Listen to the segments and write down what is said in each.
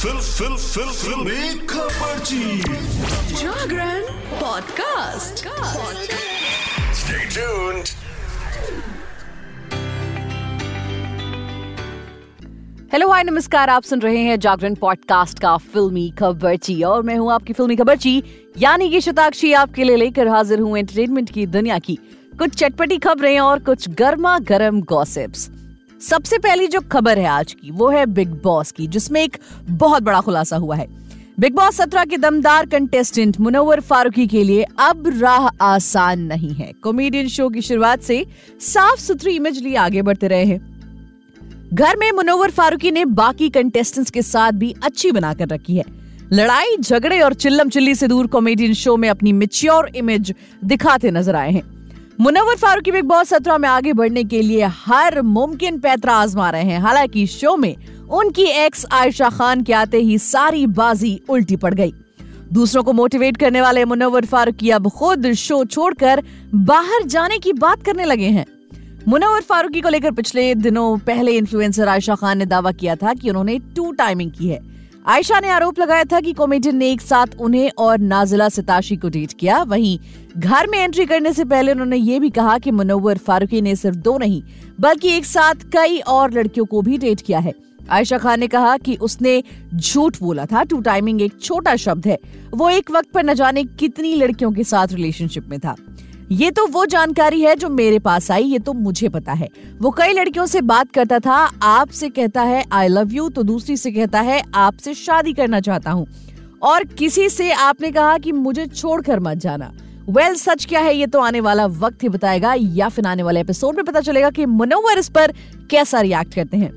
Fill फिल फिल फिल। खबरची Jagran podcast. Stay tuned. Hello hi नमस्कार। आप सुन रहे हैं जागरण पॉडकास्ट का फिल्मी खबरची और मैं हूँ आपकी फिल्मी खबरची यानी कि शताक्षी आपके लिए लेकर हाजिर हूँ एंटरटेनमेंट की दुनिया की। कुछ चटपटी खबरें और कुछ गर्मा गर्म गॉसिप्स सबसे पहली जो खबर है आज की, वो है बिग बॉस की, जिसमें एक बहुत बड़ा खुलासा हुआ है। बिग बॉस सत्रह के दमदार कंटेस्टेंट मुनव्वर फारूकी के लिए अब राह आसान नहीं है। कॉमेडियन शो की शुरुआत से साफ़ सुथरी इमेज लिए आगे बढ़ते रहे हैं। घर में मुनव्वर फारूकी ने बाकी कंटेस्टेंट्स के साथ भी अच्छी बनाकर रखी है। लड़ाई, झगड़े और चिल्लम चिल्ली से दूर कॉमेडियन शो में अपनी मिच्योर इमेज दिखाते नज़र आए हैं। मुनव्वर फारूकी बिग बॉस सत्रह में आगे बढ़ने के लिए हर मुमकिन पैतरा आजमा रहे हैं। हालाँकि शो में उनकी एक्स आयशा खान के आते ही सारी बाजी उल्टी पड़ गई। दूसरों को मोटिवेट करने वाले मुनव्वर फारूकी अब खुद शो छोड़कर बाहर जाने की बात करने लगे हैं। मुनव्वर फारूकी को लेकर पिछले दिनों पहले इन्फ्लुएंसर आयशा खान ने दावा किया था कि उन्होंने टू टाइमिंग की है। आयशा ने आरोप लगाया था कि कॉमेडियन ने एक साथ उन्हें और नाजिला सिताशी को डेट किया। वहीं घर में एंट्री करने से पहले उन्होंने ये भी कहा कि मनोवर फारूकी ने सिर्फ़ दो नहीं, बल्कि एक साथ कई और लड़कियों को भी डेट किया है। आयशा खान ने कहा कि उसने झूठ बोला था। टू टाइमिंग एक छोटा शब्द है। वो एक वक्त पर न जाने कितनी लड़कियों के साथ रिलेशनशिप में था। ये तो वो जानकारी है जो मेरे पास आई ये तो मुझे पता है। वो कई लड़कियों से बात करता था आपसे कहता है आई लव यू तो दूसरी से कहता है आपसे शादी करना चाहता हूँ। और किसी से आपने कहा कि मुझे छोड़कर मत जाना। वेल well, सच क्या है ये तो आने वाला वक्त ही बताएगा या फिर आने वाले एपिसोड में पता चलेगा कि मनोवर इस पर कैसा रिएक्ट करते हैं।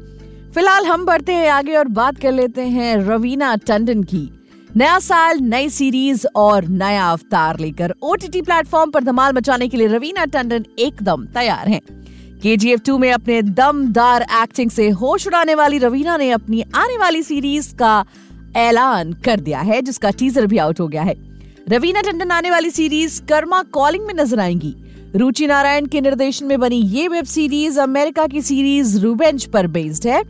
फ़िलहाल हम बढ़ते हैं आगे और बात कर लेते हैं रवीना टंडन की। नया साल, नई सीरीज़ और नया अवतार लेकर ओटीटी प्लेटफॉर्म पर धमाल मचाने के लिए रवीना टंडन एकदम तैयार हैं। के जी टू में अपने दमदार एक्टिंग से होश उड़ाने वाली रवीना ने अपनी आने वाली सीरीज़ का ऐलान कर दिया है, जिसका टीजर भी आउट हो गया है। रवीना टंडन आने वाली सीरीज़ कर्मा कॉलिंग में नज़र आएँगी। रुचि नारायण के निर्देशन में बनी ये वेब सीरीज़ अमेरिका की सीरीज़ रूबेंज पर बेस्ड है।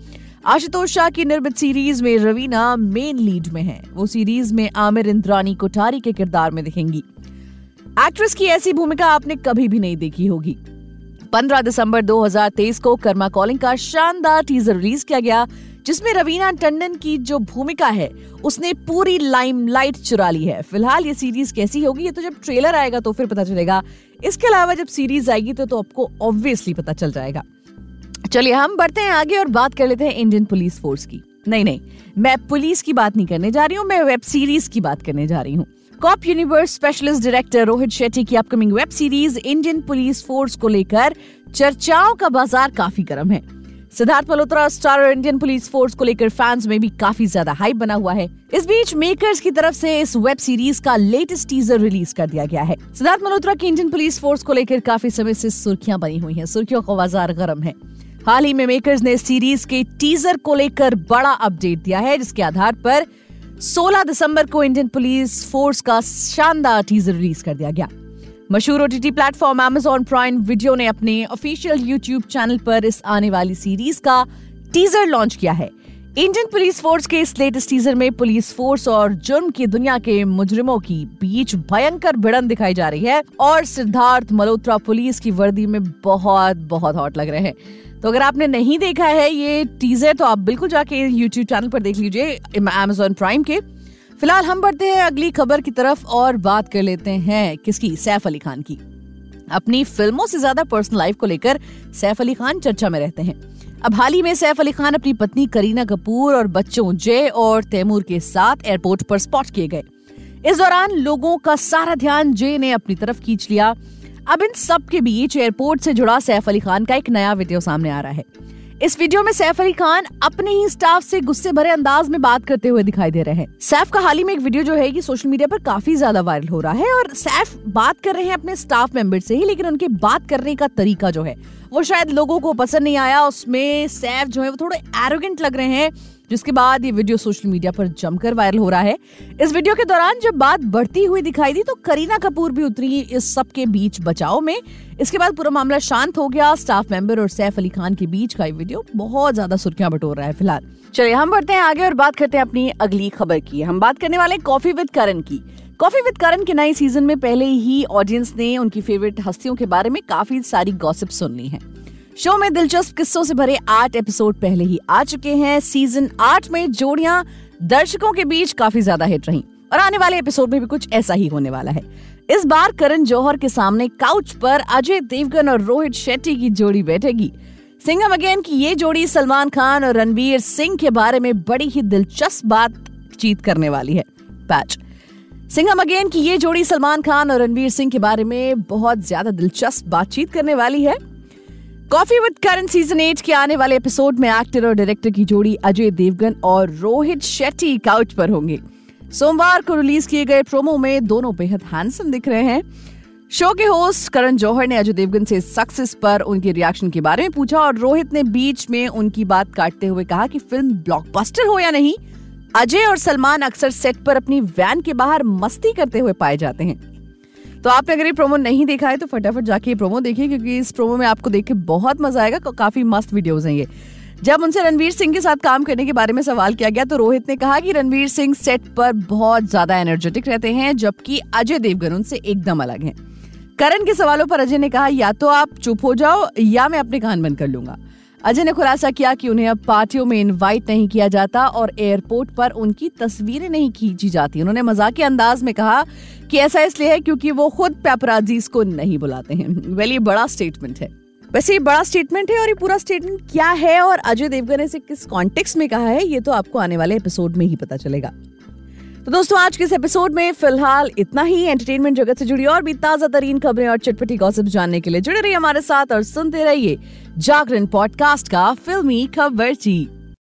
आशुतोष शाह की निर्मित सीरीज़ में रवीना मेन लीड में है। वो सीरीज़ में आमिर इंद्रानी कोठारी के किरदार में दिखेंगी। एक्ट्रेस की ऐसी भूमिका आपने कभी भी नहीं देखी होगी। 15 दिसंबर 2023 को कर्मा कॉलिंग का शानदार टीजर रिलीज़ किया गया जिसमें रवीना टंडन की जो भूमिका है उसने पूरी लाइमलाइट चुरा ली है। फ़िलहाल ये सीरीज़ कैसी होगी ये तो जब ट्रेलर आएगा तो फिर पता चलेगा। इसके अलावा जब सीरीज़ आएगी तो, तो आपको ऑब्वियसली पता चल जाएगा। चलिए हम बढ़ते हैं आगे और बात कर लेते हैं इंडियन पुलिस फोर्स की। नहीं नहीं, मैं पुलिस की बात नहीं करने जा रही हूँ, मैं वेब सीरीज़ की बात करने जा रही हूँ। Cop universe specialist director Rohit Shetty की upcoming web series Indian police force को लेकर चर्चाओं का बाज़ार काफ़ी गर्म है। सिद्धार्थ मल्होत्रा, स्टार और इंडियन पुलिस फोर्स को लेकर फैंस में भी काफ़ी ज़्यादा हाइप बना हुआ है। इस बीच मेकर्स की तरफ़ से इस वेब सीरीज़ का लेटेस्ट टीजर रिलीज़ कर दिया गया है। सिद्धार्थ मल्होत्रा की इंडियन पुलिस फोर्स को लेकर काफ़ी समय से सुर्खियाँ बनी हुई हैं, सुर्खियों का बाज़ार गर्म है। हाल ही में मेकर्स ने सीरीज़ के टीजर को लेकर बड़ा अपडेट दिया है, जिसके आधार पर 16 दिसंबर को इंडियन पुलिस फोर्स का शानदार टीजर रिलीज़ कर दिया गया। मशहूर OTT platform Amazon Prime Video ने अपने ऑफिशियल यूट्यूब चैनल पर इस आने वाली सीरीज़ का टीजर लॉन्च किया है। इंडियन पुलिस फोर्स के इस लेटेस्ट टीजर में पुलिस फोर्स और जुर्म की दुनिया के मुजरिमों की बीच भयंकर भिड़न दिखाई जा रही है और सिद्धार्थ मल्होत्रा पुलिस की वर्दी में बहुत बहुत हॉट लग रहे हैं। तो अगर आपने नहीं देखा है ये टीजर तो आप बिल्कुल जाके यूट्यूब चैनल पर देख लीजिए अमेजोन प्राइम के। फ़िलहाल हम बढ़ते हैं अगली खबर की तरफ़ और बात कर लेते हैं किसकी? सैफ अली खान की। अपनी फ़िल्मों से ज़्यादा पर्सनल लाइफ को लेकर सैफ अली खान चर्चा में रहते हैं। अब हाल ही में सैफ अली खान अपनी पत्नी करीना कपूर और बच्चों जय और तैमूर के साथ एयरपोर्ट पर स्पॉट किए गए। इस दौरान लोगों का सारा ध्यान जय ने अपनी तरफ़ खींच लिया। अब इन सब के बीच एयरपोर्ट से जुड़ा सैफ अली खान का एक नया वीडियो सामने आ रहा है। इस वीडियो में सैफ अली खान अपने ही स्टाफ से गुस्से भरे अंदाज में बात करते हुए दिखाई दे रहे हैं। सैफ का हाल ही में एक वीडियो जो है ये सोशल मीडिया पर काफ़ी ज़्यादा वायरल हो रहा है और सैफ बात कर रहे हैं अपने स्टाफ मेंबर से ही, लेकिन उनके बात करने का तरीका जो है, वो शायद लोगों को पसंद नहीं आया। उसमें सैफ जो है, वो थोड़े एरोगेंट लग रहे हैं। जिसके बाद ये वीडियो सोशल मीडिया पर जमकर वायरल हो रहा है। इस वीडियो के दौरान जब बात बढ़ती हुई दिखाई दी तो करीना कपूर भी उतरी इस सब के बीच बचाव में। इसके बाद पूरा मामला शांत हो गया। स्टाफ मेंबर और सैफ अली खान के बीच का ये वीडियो बहुत ज़्यादा सुर्खियाँ बटोर रहा है फ़िलहाल। चलिए, हम बढ़ते हैं आगे और बात करते हैं अपनी अगली खबर की। हम बात करने वाले कॉफ़ी विद करण की। कॉफ़ी विद करण के नए सीज़न में पहले ही ऑडियंस ने उनकी फेवरेट हस्तियों के बारे में काफ़ी सारी गॉसिप सुन ली है। शो में दिलचस्प किस्सों से भरे आठ एपिसोड पहले ही आ चुके हैं। सीज़न आठ में जोड़ियाँ दर्शकों के बीच काफ़ी ज़्यादा हिट रही और आने वाले एपिसोड में भी कुछ ऐसा ही होने वाला है। इस बार करण जौहर के सामने काउच पर अजय देवगन और रोहित शेट्टी की जोड़ी बैठेगी। सिंगम अगेन की ये जोड़ी सलमान खान और रणबीर सिंह के बारे में बड़ी ही दिलचस्प बातचीत करने वाली है। पैच सिंघम अगेन की ये जोड़ी सलमान खान और रणबीर सिंह के बारे में बहुत ज़्यादा दिलचस्प बातचीत करने वाली है। Coffee with Karan season eight के आने वाले एपिसोड में एक्टर और डायरेक्टर की जोड़ी अजय देवगन और रोहित शेट्टी काउच पर होंगे। सोमवार को रिलीज़ किए गए प्रोमो में दोनों बेहद हैंडसम दिख रहे हैं। शो के होस्ट करण जौहर ने अजय देवगन से सक्सेस पर उनके रिएक्शन के बारे में पूछा और रोहित ने बीच में उनकी बात काटते हुए कहा कि फ़िल्म ब्लॉकबस्टर हो या नहीं, अजय और सलमान अक्सर सेट पर अपनी वैन के बाहर मस्ती करते हुए पाए जाते हैं। तो आपने अगर ये प्रोमो नहीं देखा है तो फटाफट जाके ये प्रोमो देखिए, क्योंकि इस प्रोमो में आपको देख के बहुत मज़ा आएगा काफ़ी मस्त वीडियोज़ हैं ये। जब उनसे रणवीर सिंह के साथ काम करने के बारे में सवाल किया गया तो रोहित ने कहा कि रणवीर सिंह सेट पर बहुत ज़्यादा एनर्जेटिक रहते हैं, जबकि अजय देवगन उनसे एकदम अलग हैं। करण के सवालों पर अजय ने कहा, या तो आप चुप हो जाओ, या मैं अपने कान बंद कर लूँगा। अजय ने खुलासा किया कि उन्हें अब पार्टियों में इनवाइट नहीं किया जाता और एयरपोर्ट पर उनकी तस्वीरें नहीं खींची जाती। उन्होंने मज़ाक के अंदाज में कहा कि ऐसा इसलिए है क्योंकि वो खुद पेपराजीज को नहीं बुलाते हैं। वेल ये बड़ा स्टेटमेंट है। वैसे ये बड़ा स्टेटमेंट है और ये पूरा स्टेटमेंट क्या है? और अजय देवगन ने इसे किस कॉन्टेक्स्ट में कहा है? ये तो आपको आने वाले एपिसोड में ही पता चलेगा। तो दोस्तों, आज के इस एपिसोड में फ़िलहाल इतना ही। एंटरटेनमेंट जगत से जुड़ी और भी ताज़ा तरीन खबरें और चटपटी गॉसिप जानने के लिए जुड़े रहिए हमारे साथ और सुनते रहिए जागरण पॉडकास्ट का फिल्मी खबर